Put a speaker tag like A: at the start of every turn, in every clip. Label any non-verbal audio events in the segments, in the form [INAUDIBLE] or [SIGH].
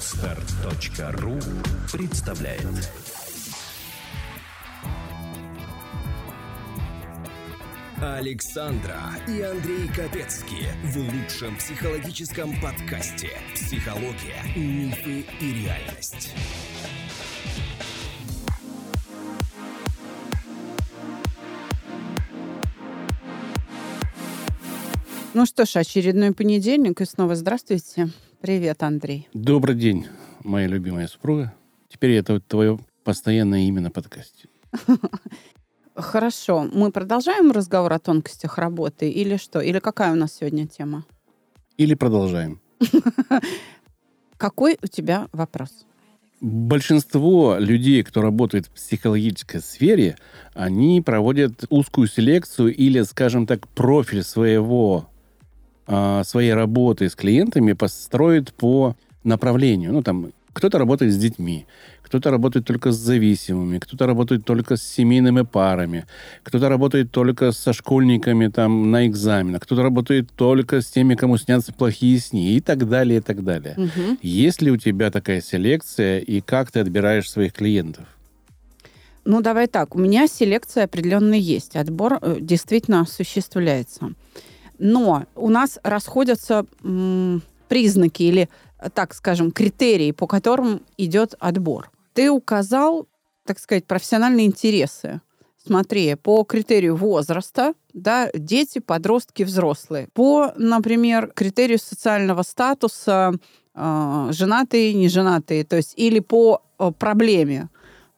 A: Отстар.ру представляет Александра и Андрей Капецки в лучшем психологическом подкасте «Психология, мифы и реальность».
B: Ну что ж, очередной понедельник, и снова здравствуйте. Привет, Андрей.
C: Добрый день, моя любимая супруга. Теперь это твое постоянное имя на подкасте. [LAUGHS]
B: Хорошо. Мы продолжаем разговор о тонкостях работы или что? Или какая у нас сегодня тема?
C: Или продолжаем. [LAUGHS]
B: Какой у тебя вопрос?
C: Большинство людей, кто работает в психологической сфере, они проводят узкую селекцию или, скажем так, профиль своего а, своей работы с клиентами построит по направлению. Ну, там, кто-то работает с детьми, кто-то работает только с зависимыми, кто-то работает только с семейными парами, кто-то работает только со школьниками там на экзаменах, кто-то работает только с теми, кому снятся плохие сны и так далее, и так далее.
B: Угу.
C: Есть ли у тебя такая селекция и как ты отбираешь своих клиентов?
B: Ну, давай так. У меня селекция определенно есть. Отбор э, действительно осуществляется. Но у нас расходятся м, признаки или, так скажем, критерии, по которым идет отбор. Ты указал, так сказать, профессиональные интересы. Смотри, по критерию возраста, да, дети, подростки, взрослые. По, например, критерию социального статуса, э, женатые, неженатые, то есть или по э, проблеме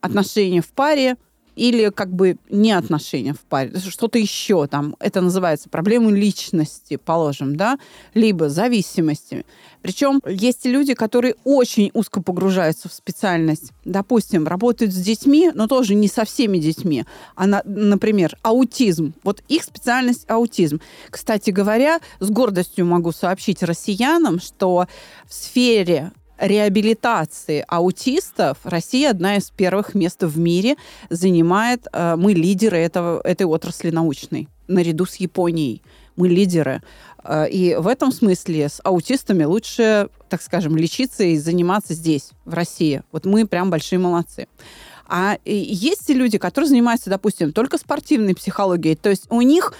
B: отношения в паре, или как бы не отношения в паре, что-то еще там, это называется проблемы личности, положим, да, либо зависимости. Причем есть люди, которые очень узко погружаются в специальность. Допустим, работают с детьми, но тоже не со всеми детьми. А, на, например, аутизм. Вот их специальность аутизм. Кстати говоря, с гордостью могу сообщить россиянам, что в сфере реабилитации аутистов Россия одна из первых мест в мире занимает. Э, мы лидеры этого, этой отрасли научной, наряду с Японией. Мы лидеры. Э, и в этом смысле с аутистами лучше, так скажем, лечиться и заниматься здесь, в России. Вот мы прям большие молодцы. А есть и люди, которые занимаются, допустим, только спортивной психологией. То есть у них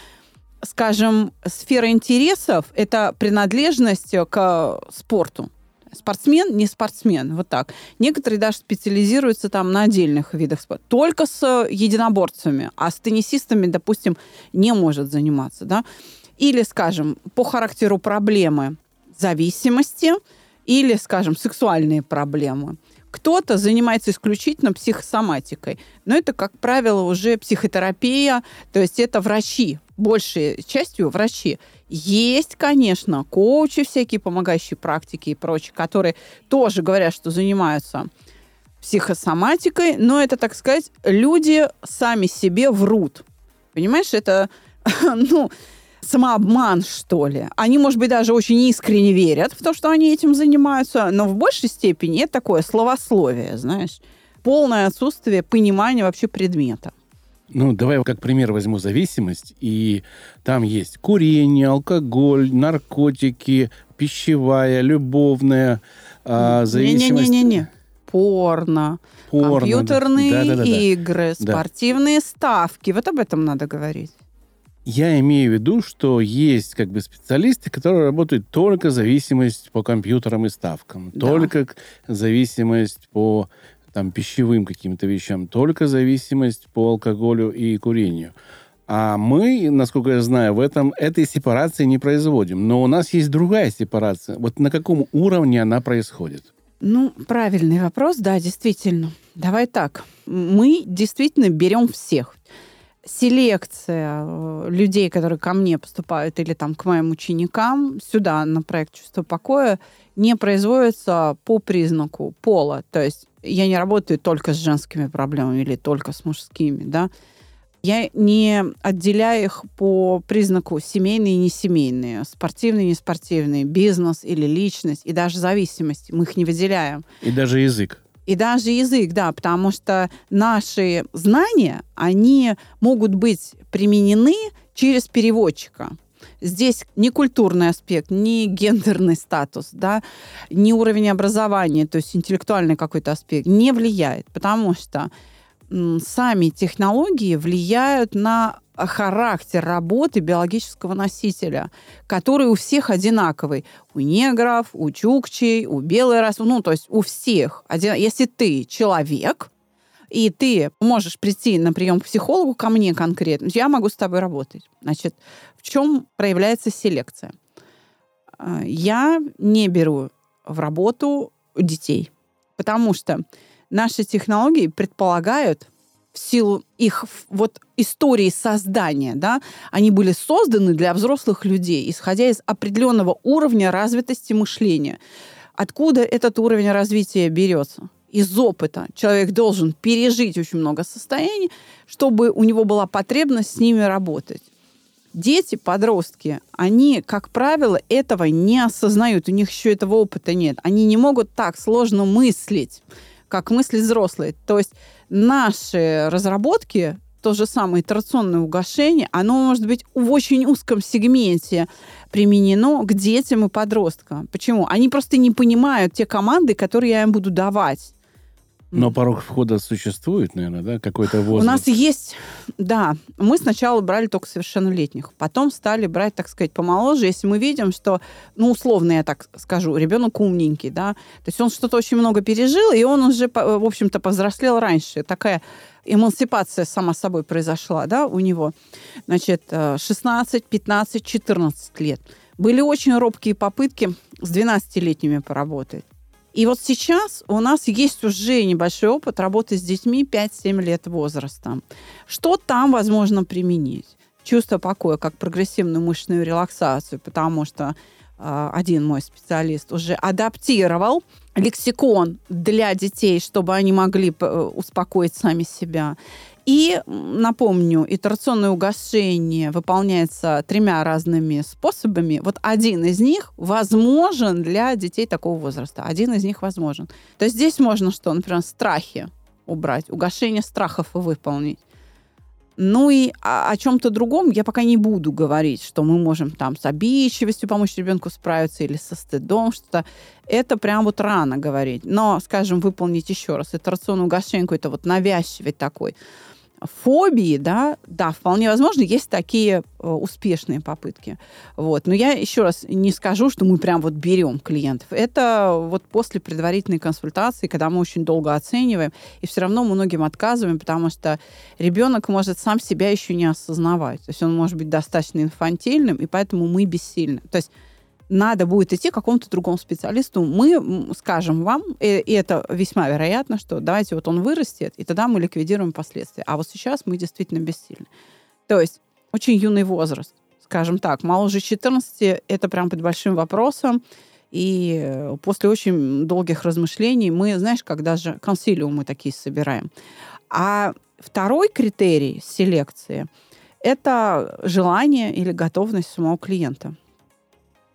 B: скажем, сфера интересов – это принадлежность к спорту спортсмен, не спортсмен, вот так. Некоторые даже специализируются там на отдельных видах спорта. Только с единоборцами, а с теннисистами, допустим, не может заниматься, да. Или, скажем, по характеру проблемы зависимости, или, скажем, сексуальные проблемы. Кто-то занимается исключительно психосоматикой, но это, как правило, уже психотерапия, то есть это врачи, большей частью врачи. Есть, конечно, коучи всякие, помогающие практики и прочие, которые тоже говорят, что занимаются психосоматикой, но это, так сказать, люди сами себе врут. Понимаешь, это, [LAUGHS] ну, самообман, что ли. Они, может быть, даже очень искренне верят в то, что они этим занимаются, но в большей степени это такое словословие, знаешь, полное отсутствие понимания вообще предмета.
C: Ну, давай как пример возьму зависимость. И там есть курение, алкоголь, наркотики, пищевая, любовная а, зависимость.
B: Не-не-не-не. Порно, Порно компьютерные да. Да, да, игры, да. спортивные ставки. Вот об этом надо говорить.
C: Я имею в виду, что есть как бы специалисты, которые работают только зависимость по компьютерам и ставкам, да. только зависимость по там, пищевым каким-то вещам, только зависимость по алкоголю и курению. А мы, насколько я знаю, в этом этой сепарации не производим. Но у нас есть другая сепарация. Вот на каком уровне она происходит?
B: Ну, правильный вопрос, да, действительно. Давай так. Мы действительно берем всех. Селекция э, людей, которые ко мне поступают или там к моим ученикам сюда на проект «Чувство покоя», не производится по признаку пола. То есть я не работаю только с женскими проблемами или только с мужскими, да. Я не отделяю их по признаку семейные и несемейные, спортивные и неспортивные, бизнес или личность, и даже зависимость. Мы их не выделяем.
C: И даже язык.
B: И даже язык, да, потому что наши знания, они могут быть применены через переводчика. Здесь ни культурный аспект, ни гендерный статус, да, ни уровень образования, то есть интеллектуальный какой-то аспект не влияет, потому что сами технологии влияют на характер работы биологического носителя, который у всех одинаковый. У негров, у чукчей, у белой расы, ну, то есть у всех. Если ты человек, и ты можешь прийти на прием к психологу ко мне конкретно, я могу с тобой работать. Значит, в чем проявляется селекция? А, я не беру в работу детей, потому что наши технологии предполагают в силу их вот истории создания, да, они были созданы для взрослых людей, исходя из определенного уровня развитости мышления. Откуда этот уровень развития берется? Из опыта. Человек должен пережить очень много состояний, чтобы у него была потребность с ними работать. Дети, подростки, они, как правило, этого не осознают, у них еще этого опыта нет. Они не могут так сложно мыслить, как мыслят взрослые. То есть наши разработки, то же самое итерационное угошение, оно может быть в очень узком сегменте применено к детям и подросткам. Почему? Они просто не понимают те команды, которые я им буду давать.
C: Но порог входа существует, наверное, да, какой-то возраст?
B: У нас есть, да. Мы сначала брали только совершеннолетних, потом стали брать, так сказать, помоложе, если мы видим, что, ну, условно я так скажу, ребенок умненький, да, то есть он что-то очень много пережил, и он уже, в общем-то, повзрослел раньше. Такая эмансипация сама собой произошла, да, у него. Значит, 16, 15, 14 лет. Были очень робкие попытки с 12-летними поработать. И вот сейчас у нас есть уже небольшой опыт работы с детьми 5-7 лет возраста. Что там возможно применить? Чувство покоя как прогрессивную мышечную релаксацию, потому что э, один мой специалист уже адаптировал лексикон для детей, чтобы они могли э, успокоить сами себя. И напомню, итерационное угошение выполняется тремя разными способами. Вот один из них возможен для детей такого возраста. Один из них возможен. То есть здесь можно что? Например, страхи убрать, угошение страхов выполнить. Ну и о, о чем-то другом я пока не буду говорить, что мы можем там с обидчивостью помочь ребенку справиться или со стыдом, что-то. Это прям вот рано говорить. Но, скажем, выполнить еще раз итерационную угошение какой-то вот навязчивый такой фобии, да, да, вполне возможно, есть такие э, успешные попытки. Вот. Но я еще раз не скажу, что мы прям вот берем клиентов. Это вот после предварительной консультации, когда мы очень долго оцениваем, и все равно многим отказываем, потому что ребенок может сам себя еще не осознавать. То есть он может быть достаточно инфантильным, и поэтому мы бессильны. То есть надо будет идти к какому-то другому специалисту. Мы скажем вам, э, и это весьма вероятно, что давайте вот он вырастет, и тогда мы ликвидируем последствия. А вот сейчас мы действительно бессильны. То есть очень юный возраст, скажем так, моложе 14, это прям под большим вопросом. И э, после очень долгих размышлений мы, знаешь, когда же консилиумы такие собираем. А второй критерий селекции – это желание или готовность самого клиента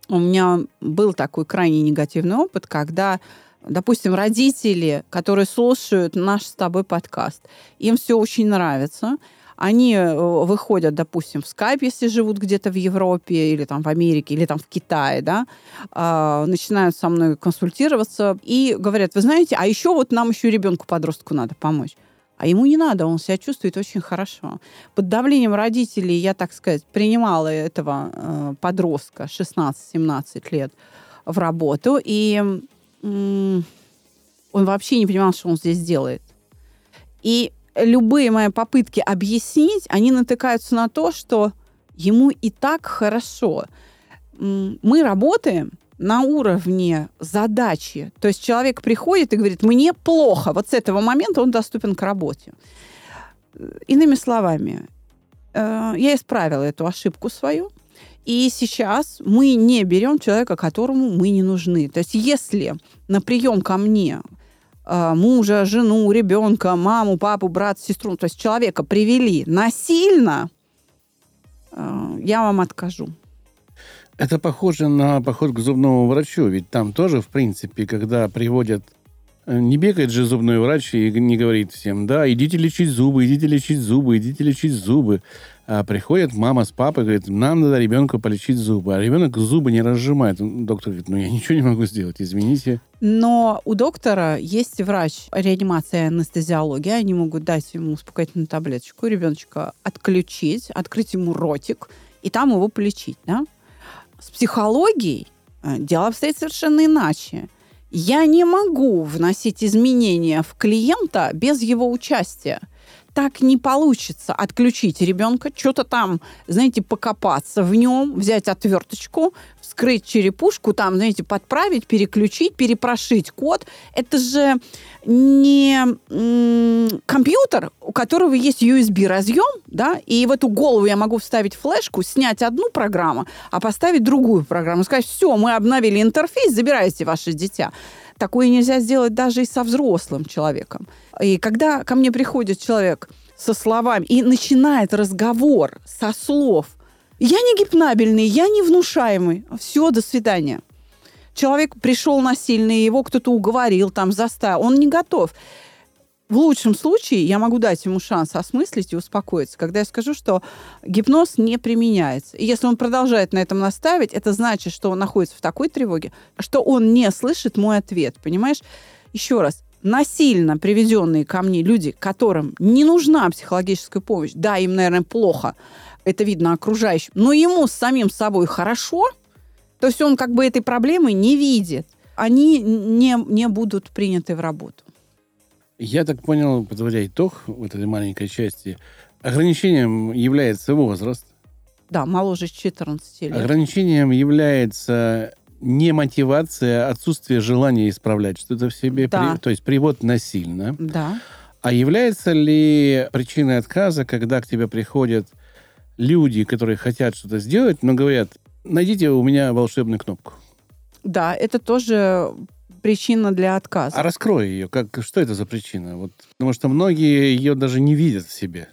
B: у меня был такой крайне негативный опыт, когда допустим, родители, которые слушают наш с тобой подкаст, им все очень нравится, они э, выходят, допустим, в скайп, если живут где-то в Европе или там в Америке, или там в Китае, да, э, начинают со мной консультироваться и говорят, вы знаете, а еще вот нам еще ребенку-подростку надо помочь. А ему не надо, он себя чувствует очень хорошо. Под давлением родителей я, так сказать, принимала этого э, подростка 16-17 лет в работу, и он вообще не понимал, что он здесь делает. И любые мои попытки объяснить, они натыкаются на то, что ему и так хорошо. Мы работаем на уровне задачи. То есть человек приходит и говорит, мне плохо. Вот с этого момента он доступен к работе. Иными словами, э, я исправила эту ошибку свою. И сейчас мы не берем человека, которому мы не нужны. То есть если на прием ко мне э, мужа, жену, ребенка, маму, папу, брат, сестру, то есть человека привели насильно, э, я вам откажу.
C: Это похоже на поход к зубному врачу, ведь там тоже, в принципе, когда приводят Не бегает же зубной врач и не говорит всем, да, идите лечить зубы, идите лечить зубы, идите лечить зубы. А приходит мама с папой, говорит, нам надо ребенку полечить зубы. А ребенок зубы не разжимает. Доктор говорит, ну я ничего не могу сделать, извините.
B: Но у доктора есть врач реанимации и анестезиологии. Они могут дать ему успокоительную таблеточку, ребеночка отключить, открыть ему ротик, и там его полечить. Да? С психологией э, дело обстоит совершенно иначе. Я не могу вносить изменения в клиента без его участия. Так не получится отключить ребенка, что-то там, знаете, покопаться в нем, взять отверточку, вскрыть черепушку, там, знаете, подправить, переключить, перепрошить код. Это же не компьютер, у которого есть USB-разъем, да, и в эту голову я могу вставить флешку, снять одну программу, а поставить другую программу, сказать, все, мы обновили интерфейс, забирайте ваше дитя. Такое нельзя сделать даже и со взрослым человеком. И когда ко мне приходит человек со словами и начинает разговор со слов «я не гипнабельный, я не внушаемый», все, до свидания. Человек пришел насильно, его кто-то уговорил, там, заставил. Он не готов. В лучшем случае я могу дать ему шанс осмыслить и успокоиться, когда я скажу, что гипноз не применяется. И если он продолжает на этом наставить, это значит, что он находится в такой тревоге, что он не слышит мой ответ. Понимаешь? Еще раз, насильно приведенные ко мне люди, которым не нужна психологическая помощь, да, им, наверное, плохо, это видно окружающим, но ему с самим собой хорошо, то есть он как бы этой проблемы не видит, они не, не будут приняты в работу.
C: Я так понял, подводя итог в этой маленькой части, ограничением является возраст.
B: Да, моложе 14 лет.
C: Ограничением является не мотивация, а отсутствие желания исправлять что-то в себе,
B: да.
C: при, то есть привод насильно.
B: Да.
C: А является ли причиной отказа, когда к тебе приходят люди, которые хотят что-то сделать, но говорят, найдите у меня волшебную кнопку?
B: Да, это тоже причина для отказа.
C: А раскрой ее. Как, что это за причина? Вот, потому что многие ее даже не видят в себе.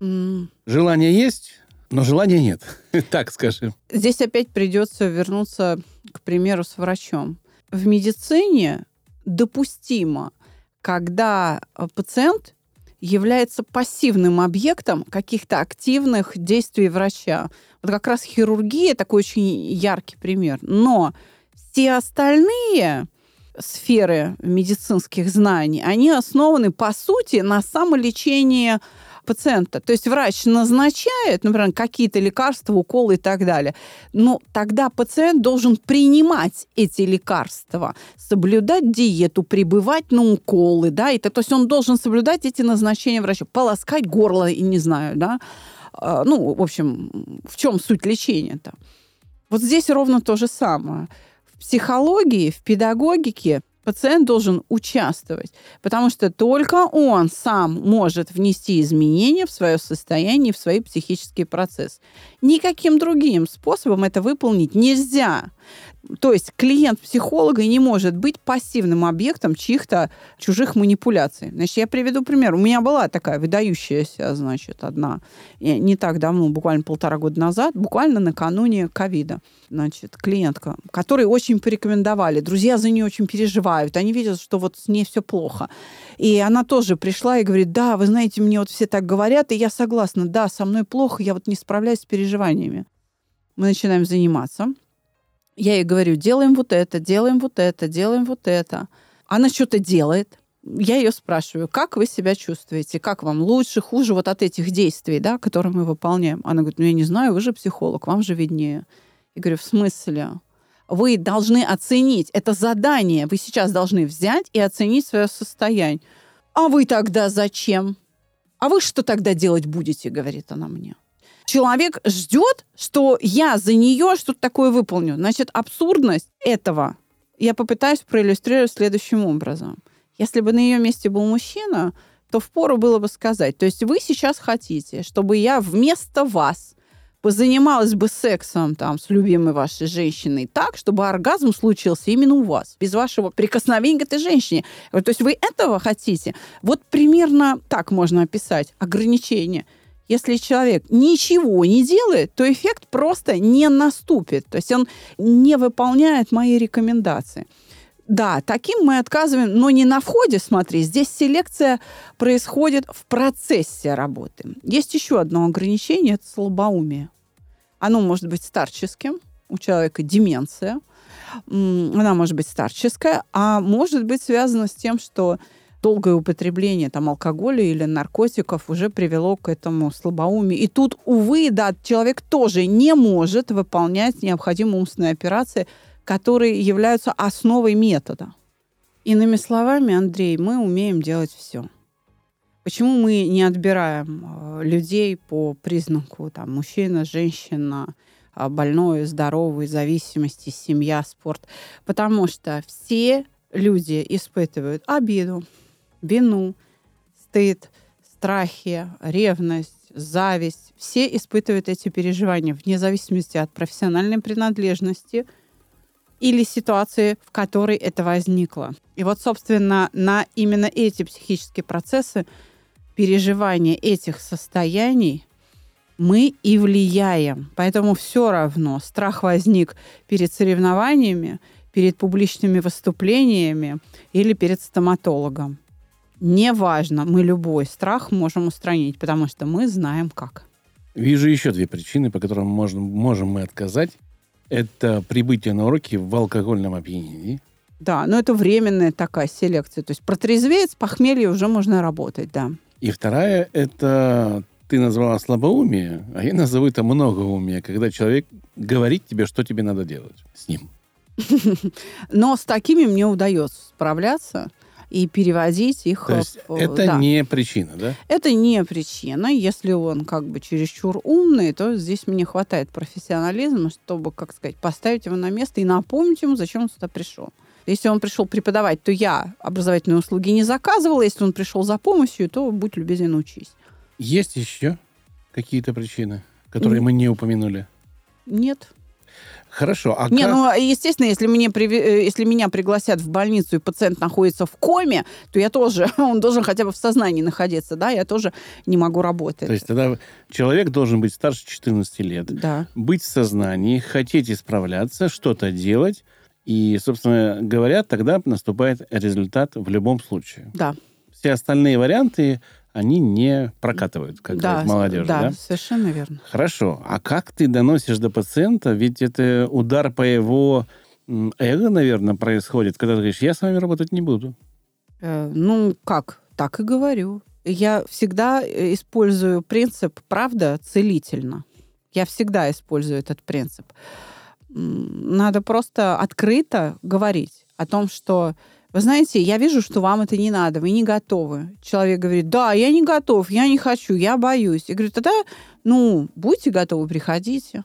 C: Mm. Желание есть, но желания нет. [LAUGHS] так скажем.
B: Здесь опять придется вернуться, к примеру, с врачом. В медицине допустимо, когда э, пациент является пассивным объектом каких-то активных действий врача. Вот как раз хирургия такой очень яркий пример. Но все остальные сферы медицинских знаний, они основаны, по сути, на самолечении пациента. То есть врач назначает, например, какие-то лекарства, уколы и так далее. Но тогда пациент должен принимать эти лекарства, соблюдать диету, пребывать на уколы, да, и то, то есть он должен соблюдать эти назначения врача, полоскать горло, и не знаю, да, а, ну, в общем, в чем суть лечения-то? Вот здесь ровно то же самое психологии, в педагогике пациент должен участвовать, потому что только он сам может внести изменения в свое состояние, в свой психический процесс. Никаким другим способом это выполнить нельзя. То есть клиент психолога не может быть пассивным объектом чьих-то чужих манипуляций. Значит, я приведу пример. У меня была такая выдающаяся, значит, одна, не так давно, буквально полтора года назад, буквально накануне ковида, значит, клиентка, которой очень порекомендовали. Друзья за нее очень переживают. Они видят, что вот с ней все плохо. И она тоже пришла и говорит, да, вы знаете, мне вот все так говорят, и я согласна, да, со мной плохо, я вот не справляюсь с переживаниями. Мы начинаем заниматься я ей говорю, делаем вот это, делаем вот это, делаем вот это. Она что-то делает. Я ее спрашиваю, как вы себя чувствуете, как вам лучше, хуже вот от этих действий, да, которые мы выполняем. Она говорит, ну я не знаю, вы же психолог, вам же виднее. Я говорю, в смысле? Вы должны оценить, это задание, вы сейчас должны взять и оценить свое состояние. А вы тогда зачем? А вы что тогда делать будете, говорит она мне человек ждет, что я за нее что-то такое выполню. Значит, абсурдность этого я попытаюсь проиллюстрировать следующим образом. Если бы на ее месте был мужчина, то впору было бы сказать, то есть вы сейчас хотите, чтобы я вместо вас позанималась бы сексом там с любимой вашей женщиной так, чтобы оргазм случился именно у вас, без вашего прикосновения к этой женщине. То есть вы этого хотите? Вот примерно так можно описать ограничение – если человек ничего не делает, то эффект просто не наступит. То есть он не выполняет мои рекомендации. Да, таким мы отказываем, но не на входе, смотри. Здесь селекция происходит в процессе работы. Есть еще одно ограничение – это слабоумие. Оно может быть старческим, у человека деменция, она может быть старческая, а может быть связано с тем, что долгое употребление там, алкоголя или наркотиков уже привело к этому слабоумию. И тут, увы, да, человек тоже не может выполнять необходимые умственные операции, которые являются основой метода. Иными словами, Андрей, мы умеем делать все. Почему мы не отбираем э, людей по признаку там, мужчина, женщина, э, больной, здоровый, зависимости, семья, спорт? Потому что все люди испытывают обиду, вину, стыд, страхи, ревность, зависть. Все испытывают эти переживания вне зависимости от профессиональной принадлежности или ситуации, в которой это возникло. И вот, собственно, на именно эти психические процессы, переживания этих состояний мы и влияем. Поэтому все равно страх возник перед соревнованиями, перед публичными выступлениями или перед стоматологом. Неважно, мы любой страх можем устранить, потому что мы знаем как.
C: Вижу еще две причины, по которым можно, можем мы отказать. Это прибытие на уроки в алкогольном опьянении.
B: Да, но это временная такая селекция. То есть протрезветь, с похмелья уже можно работать, да.
C: И вторая – это ты назвала слабоумие, а я назову это многоумие, когда человек говорит тебе, что тебе надо делать с ним. [LAUGHS]
B: Но с такими мне удается справляться и переводить их.
C: То есть в, это да. не причина, да?
B: Это не причина. Если он как бы чересчур умный, то здесь мне хватает профессионализма, чтобы, как сказать, поставить его на место и напомнить ему, зачем он сюда пришел. Если он пришел преподавать, то я образовательные услуги не заказывала. Если он пришел за помощью, то будь любезен, учись.
C: Есть еще какие-то причины, которые mm. мы не упомянули?
B: Нет.
C: Хорошо. А
B: не,
C: как...
B: ну, естественно, если, мне, э, если меня пригласят в больницу, и пациент находится в коме, то я тоже, [LAUGHS] он должен хотя бы в сознании находиться, да, я тоже не могу работать.
C: То есть тогда человек должен быть старше 14 лет,
B: да.
C: быть в сознании, хотеть исправляться, что-то делать, и, собственно говоря, тогда наступает результат в любом случае.
B: Да.
C: Все остальные варианты они не прокатывают, как да, говорят молодежь. Да,
B: да, совершенно верно.
C: Хорошо. А как ты доносишь до пациента? Ведь это удар по его эго, наверное, происходит, когда ты говоришь, я с вами работать не буду.
B: Э, ну, как? Так и говорю. Я всегда э, использую принцип «правда целительно». Я всегда использую этот принцип. Надо просто открыто говорить о том, что вы знаете, я вижу, что вам это не надо, вы не готовы. Человек говорит, да, я не готов, я не хочу, я боюсь. Я говорю, тогда, ну, будьте готовы, приходите.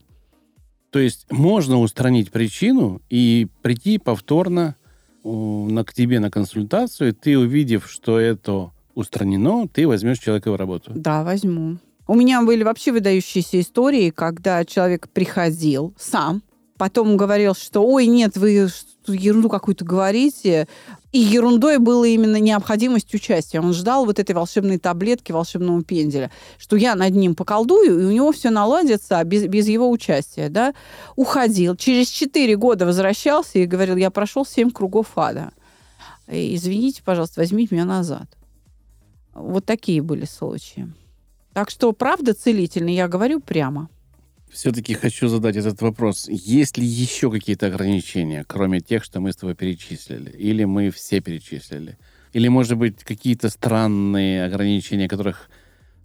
C: То есть можно устранить причину и прийти повторно на, к тебе на консультацию, ты увидев, что это устранено, ты возьмешь человека в работу.
B: Да, возьму. У меня были вообще выдающиеся истории, когда человек приходил сам, потом говорил, что ой, нет, вы ерунду какую-то говорите. И ерундой было именно необходимость участия. Он ждал вот этой волшебной таблетки, волшебного пенделя, что я над ним поколдую, и у него все наладится без, без его участия. Да? Уходил. Через четыре года возвращался и говорил, я прошел семь кругов ада. И, извините, пожалуйста, возьмите меня назад. Вот такие были случаи. Так что правда целительный, я говорю прямо.
C: Все-таки хочу задать этот вопрос. Есть ли еще какие-то ограничения, кроме тех, что мы с тобой перечислили? Или мы все перечислили? Или, может быть, какие-то странные ограничения, которых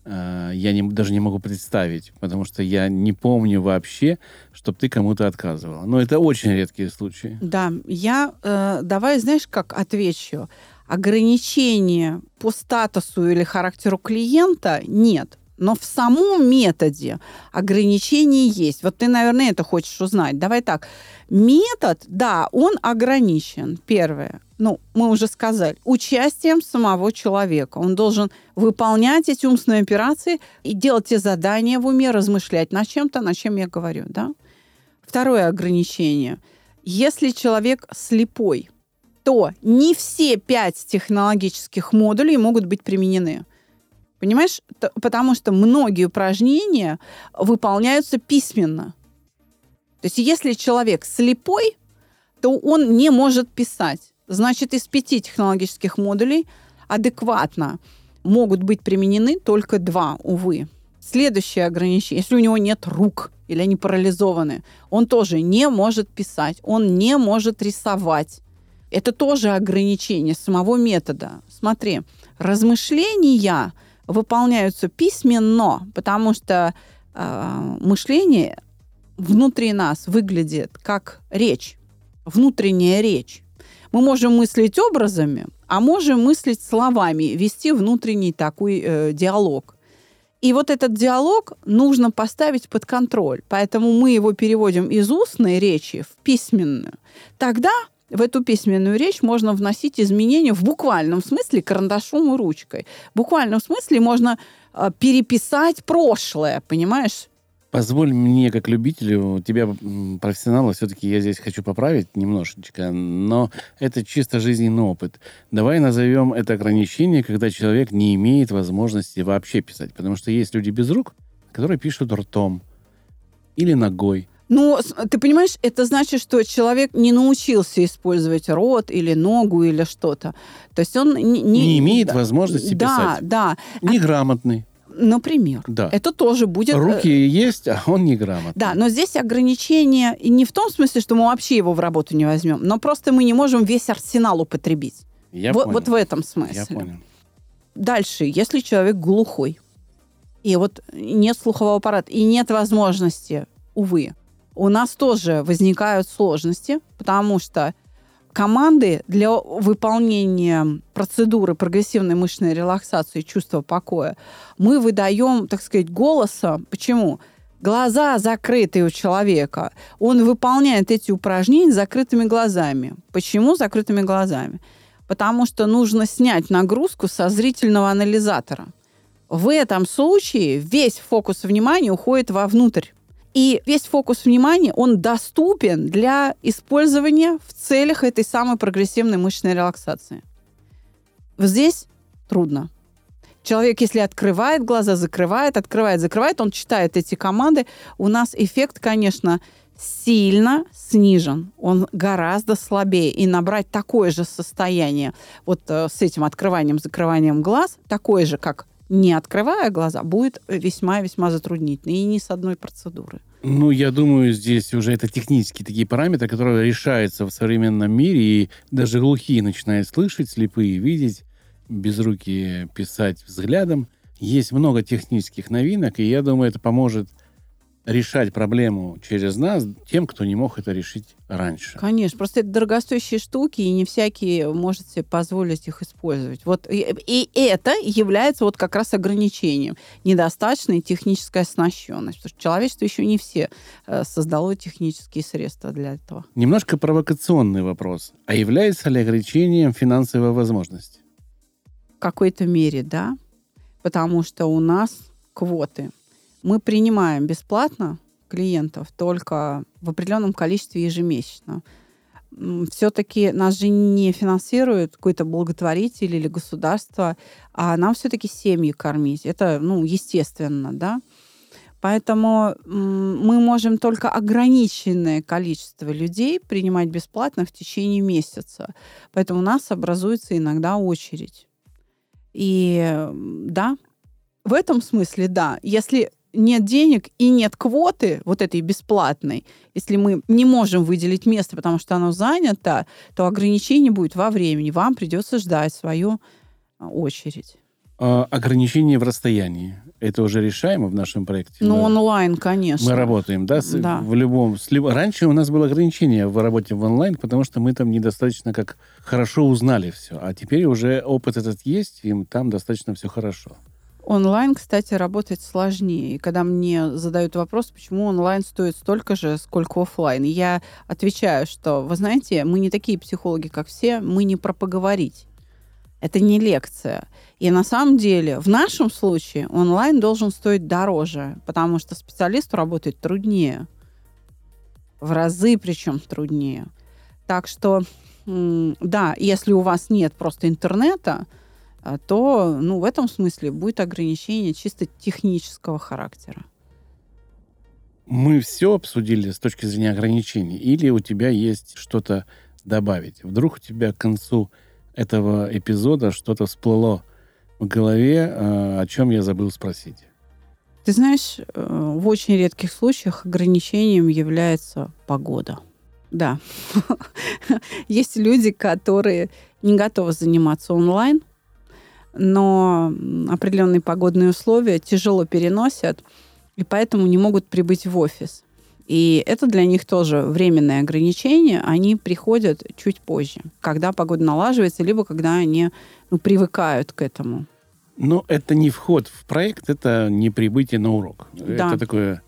C: э, я не, даже не могу представить, потому что я не помню вообще, чтобы ты кому-то отказывала. Но это очень редкие случаи.
B: Да, я, э, давай, знаешь, как отвечу. Ограничения по статусу или характеру клиента нет. Но в самом методе ограничения есть. Вот ты, наверное, это хочешь узнать. Давай так. Метод, да, он ограничен. Первое. Ну, мы уже сказали, участием самого человека. Он должен выполнять эти умственные операции и делать те задания в уме, размышлять над чем-то, над чем я говорю, да? Второе ограничение. Если человек слепой, то не все пять технологических модулей могут быть применены. Понимаешь? Потому что многие упражнения выполняются письменно. То есть если человек слепой, то он не может писать. Значит, из пяти технологических модулей адекватно могут быть применены только два, увы. Следующее ограничение, если у него нет рук или они парализованы, он тоже не может писать, он не может рисовать. Это тоже ограничение самого метода. Смотри, размышления выполняются письменно, потому что э, мышление внутри нас выглядит как речь, внутренняя речь. Мы можем мыслить образами, а можем мыслить словами, вести внутренний такой э, диалог. И вот этот диалог нужно поставить под контроль. Поэтому мы его переводим из устной речи в письменную. Тогда в эту письменную речь можно вносить изменения в буквальном смысле карандашом и ручкой. В буквальном смысле можно э, переписать прошлое, понимаешь?
C: Позволь мне, как любителю, тебя, профессионала, все-таки я здесь хочу поправить немножечко, но это чисто жизненный опыт. Давай назовем это ограничение, когда человек не имеет возможности вообще писать. Потому что есть люди без рук, которые пишут ртом или ногой.
B: Ну, ты понимаешь, это значит, что человек не научился использовать рот или ногу или что-то. То есть он не,
C: не, не имеет возможности
B: да,
C: писать.
B: Да,
C: да. Неграмотный.
B: Например.
C: Да.
B: Это тоже будет...
C: Руки э, есть, а он неграмотный.
B: Да, но здесь ограничение не в том смысле, что мы вообще его в работу не возьмем, но просто мы не можем весь арсенал употребить.
C: Я
B: вот,
C: понял.
B: вот в этом смысле.
C: Я понял.
B: Дальше, если человек глухой, и вот нет слухового аппарата, и нет возможности, увы, у нас тоже возникают сложности, потому что команды для выполнения процедуры прогрессивной мышечной релаксации чувства покоя мы выдаем, так сказать, голосом. Почему? Глаза закрыты у человека. Он выполняет эти упражнения закрытыми глазами. Почему закрытыми глазами? Потому что нужно снять нагрузку со зрительного анализатора. В этом случае весь фокус внимания уходит вовнутрь и весь фокус внимания, он доступен для использования в целях этой самой прогрессивной мышечной релаксации. Здесь трудно. Человек, если открывает глаза, закрывает, открывает, закрывает, он читает эти команды, у нас эффект, конечно, сильно снижен. Он гораздо слабее. И набрать такое же состояние вот э, с этим открыванием, закрыванием глаз, такое же, как не открывая глаза, будет весьма-весьма затруднительно. И не с одной процедуры.
C: Ну, я думаю, здесь уже это технические такие параметры, которые решаются в современном мире, и даже глухие начинают слышать, слепые видеть, безрукие писать взглядом. Есть много технических новинок, и я думаю, это поможет решать проблему через нас тем, кто не мог это решить раньше.
B: Конечно, просто это дорогостоящие штуки, и не всякий может себе позволить их использовать. Вот, и, и это является вот как раз ограничением. Недостаточная техническая оснащенность, потому что человечество еще не все э, создало технические средства для этого.
C: Немножко провокационный вопрос. А является ли ограничением финансовая возможность?
B: В какой-то мере, да. Потому что у нас квоты – мы принимаем бесплатно клиентов только в определенном количестве ежемесячно. Все-таки нас же не финансирует какой-то благотворитель или государство, а нам все-таки семьи кормить. Это, ну, естественно, да. Поэтому мы можем только ограниченное количество людей принимать бесплатно в течение месяца. Поэтому у нас образуется иногда очередь. И да, в этом смысле, да, если нет денег и нет квоты вот этой бесплатной, если мы не можем выделить место, потому что оно занято, то ограничение будет во времени. Вам придется ждать свою а, очередь.
C: А, ограничение в расстоянии. Это уже решаемо в нашем проекте?
B: Ну, мы, онлайн, конечно.
C: Мы работаем, да? С, да. В любом... С, раньше у нас было ограничение в работе в онлайн, потому что мы там недостаточно как хорошо узнали все. А теперь уже опыт этот есть, и там достаточно все хорошо.
B: Онлайн, кстати, работает сложнее. И когда мне задают вопрос, почему онлайн стоит столько же, сколько офлайн, я отвечаю, что, вы знаете, мы не такие психологи, как все, мы не про поговорить. Это не лекция. И на самом деле в нашем случае онлайн должен стоить дороже, потому что специалисту работает труднее. В разы причем труднее. Так что, да, если у вас нет просто интернета, то ну, в этом смысле будет ограничение чисто технического характера.
C: Мы все обсудили с точки зрения ограничений? Или у тебя есть что-то добавить? Вдруг у тебя к концу этого эпизода что-то всплыло в голове, э, о чем я забыл спросить?
B: Ты знаешь, э, в очень редких случаях ограничением является погода. Да. [LAUGHS] Есть люди, которые не готовы заниматься онлайн, но определенные погодные условия тяжело переносят, и поэтому не могут прибыть в офис. И это для них тоже временное ограничение. Они приходят чуть позже, когда погода налаживается, либо когда они ну, привыкают к этому.
C: Но это не вход в проект, это не прибытие на урок.
B: Да.
C: Это такое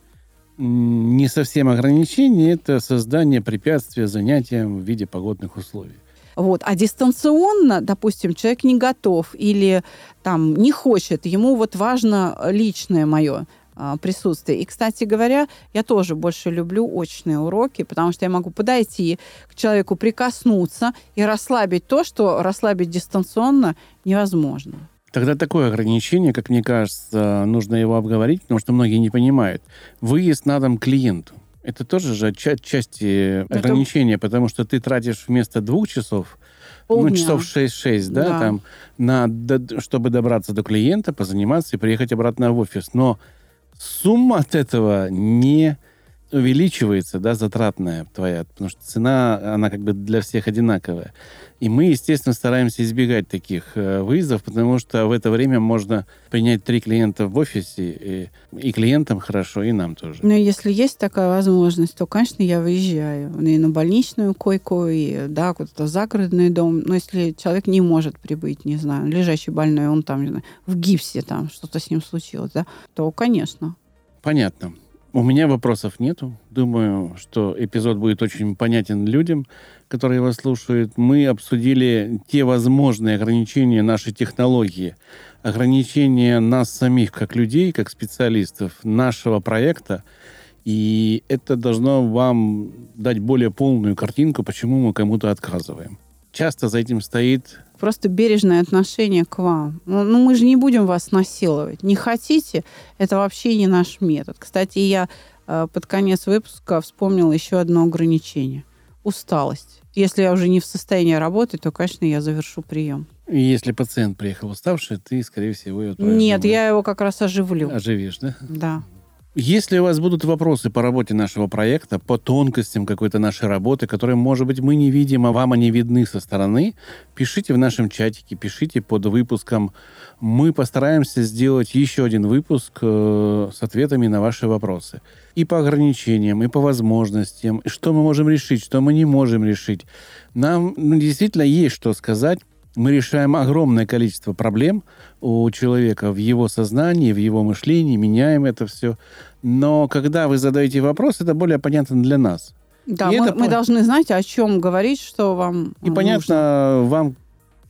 C: не совсем ограничение, это создание препятствия занятиям в виде погодных условий.
B: Вот. А дистанционно, допустим, человек не готов или там не хочет, ему вот важно личное мое а, присутствие. И, кстати говоря, я тоже больше люблю очные уроки, потому что я могу подойти к человеку, прикоснуться и расслабить то, что расслабить дистанционно невозможно.
C: Тогда такое ограничение, как мне кажется, нужно его обговорить, потому что многие не понимают. Выезд на дом клиенту. Это тоже же отчасти Это... ограничение, потому что ты тратишь вместо двух часов, Полдня. ну, часов 6-6, да, да, там, на, чтобы добраться до клиента, позаниматься и приехать обратно в офис. Но сумма от этого не увеличивается, да, затратная твоя, потому что цена, она как бы для всех одинаковая. И мы, естественно, стараемся избегать таких э, выездов, потому что в это время можно принять три клиента в офисе, и, и клиентам хорошо, и нам тоже.
B: Но если есть такая возможность, то, конечно, я выезжаю и на больничную койку, и, да, куда-то загородный дом. Но если человек не может прибыть, не знаю, лежащий больной, он там, не знаю, в гипсе, там, что-то с ним случилось, да, то, конечно.
C: Понятно. У меня вопросов нету. Думаю, что эпизод будет очень понятен людям, которые его слушают. Мы обсудили те возможные ограничения нашей технологии, ограничения нас самих как людей, как специалистов, нашего проекта. И это должно вам дать более полную картинку, почему мы кому-то отказываем. Часто за этим стоит
B: просто бережное отношение к вам. Ну, ну, мы же не будем вас насиловать. Не хотите, это вообще не наш метод. Кстати, я э, под конец выпуска вспомнила еще одно ограничение. Усталость. Если я уже не в состоянии работать, то, конечно, я завершу прием.
C: И если пациент приехал уставший, ты, скорее всего, его
B: Нет, домой. я его как раз оживлю.
C: Оживишь, да?
B: Да.
C: Если у вас будут вопросы по работе нашего проекта, по тонкостям какой-то нашей работы, которые, может быть, мы не видим, а вам они видны со стороны, пишите в нашем чатике, пишите под выпуском. Мы постараемся сделать еще один выпуск э, с ответами на ваши вопросы. И по ограничениям, и по возможностям, что мы можем решить, что мы не можем решить. Нам ну, действительно есть что сказать мы решаем огромное количество проблем у человека в его сознании, в его мышлении, меняем это все. Но когда вы задаете вопрос, это более понятно для нас.
B: Да, мы, это... мы должны знать, о чем говорить, что вам
C: И нужно. понятно вам,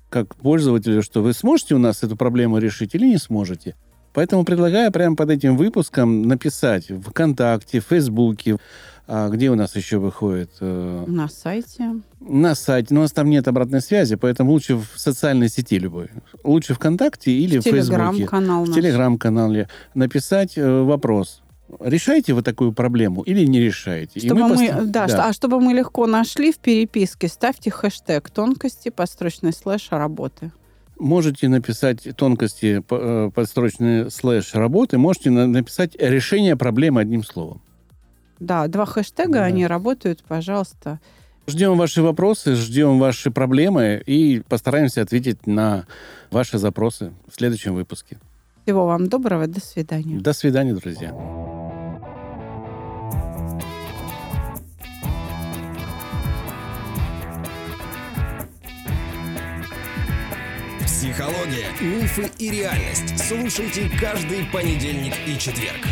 C: как пользователю, что вы сможете у нас эту проблему решить или не сможете. Поэтому предлагаю прямо под этим выпуском написать в ВКонтакте, в Фейсбуке, а где у нас еще выходит? Э,
B: на сайте.
C: На сайте. Но у нас там нет обратной связи, поэтому лучше в социальной сети любой. Лучше ВКонтакте или в, в Фейсбуке.
B: Телеграм-канал
C: В Телеграм-канале написать э, вопрос. Решаете вы такую проблему или не решаете?
B: Чтобы мы, мы пост... да, да. а чтобы мы легко нашли в переписке, ставьте хэштег тонкости подстрочной слэш работы.
C: Можете написать тонкости э, подстрочной слэш работы, можете написать решение проблемы одним словом.
B: Да, два хэштега, да. они работают, пожалуйста.
C: Ждем ваши вопросы, ждем ваши проблемы и постараемся ответить на ваши запросы в следующем выпуске.
B: Всего вам доброго, до свидания.
C: До свидания, друзья.
A: Психология, мифы и реальность. Слушайте каждый понедельник и четверг.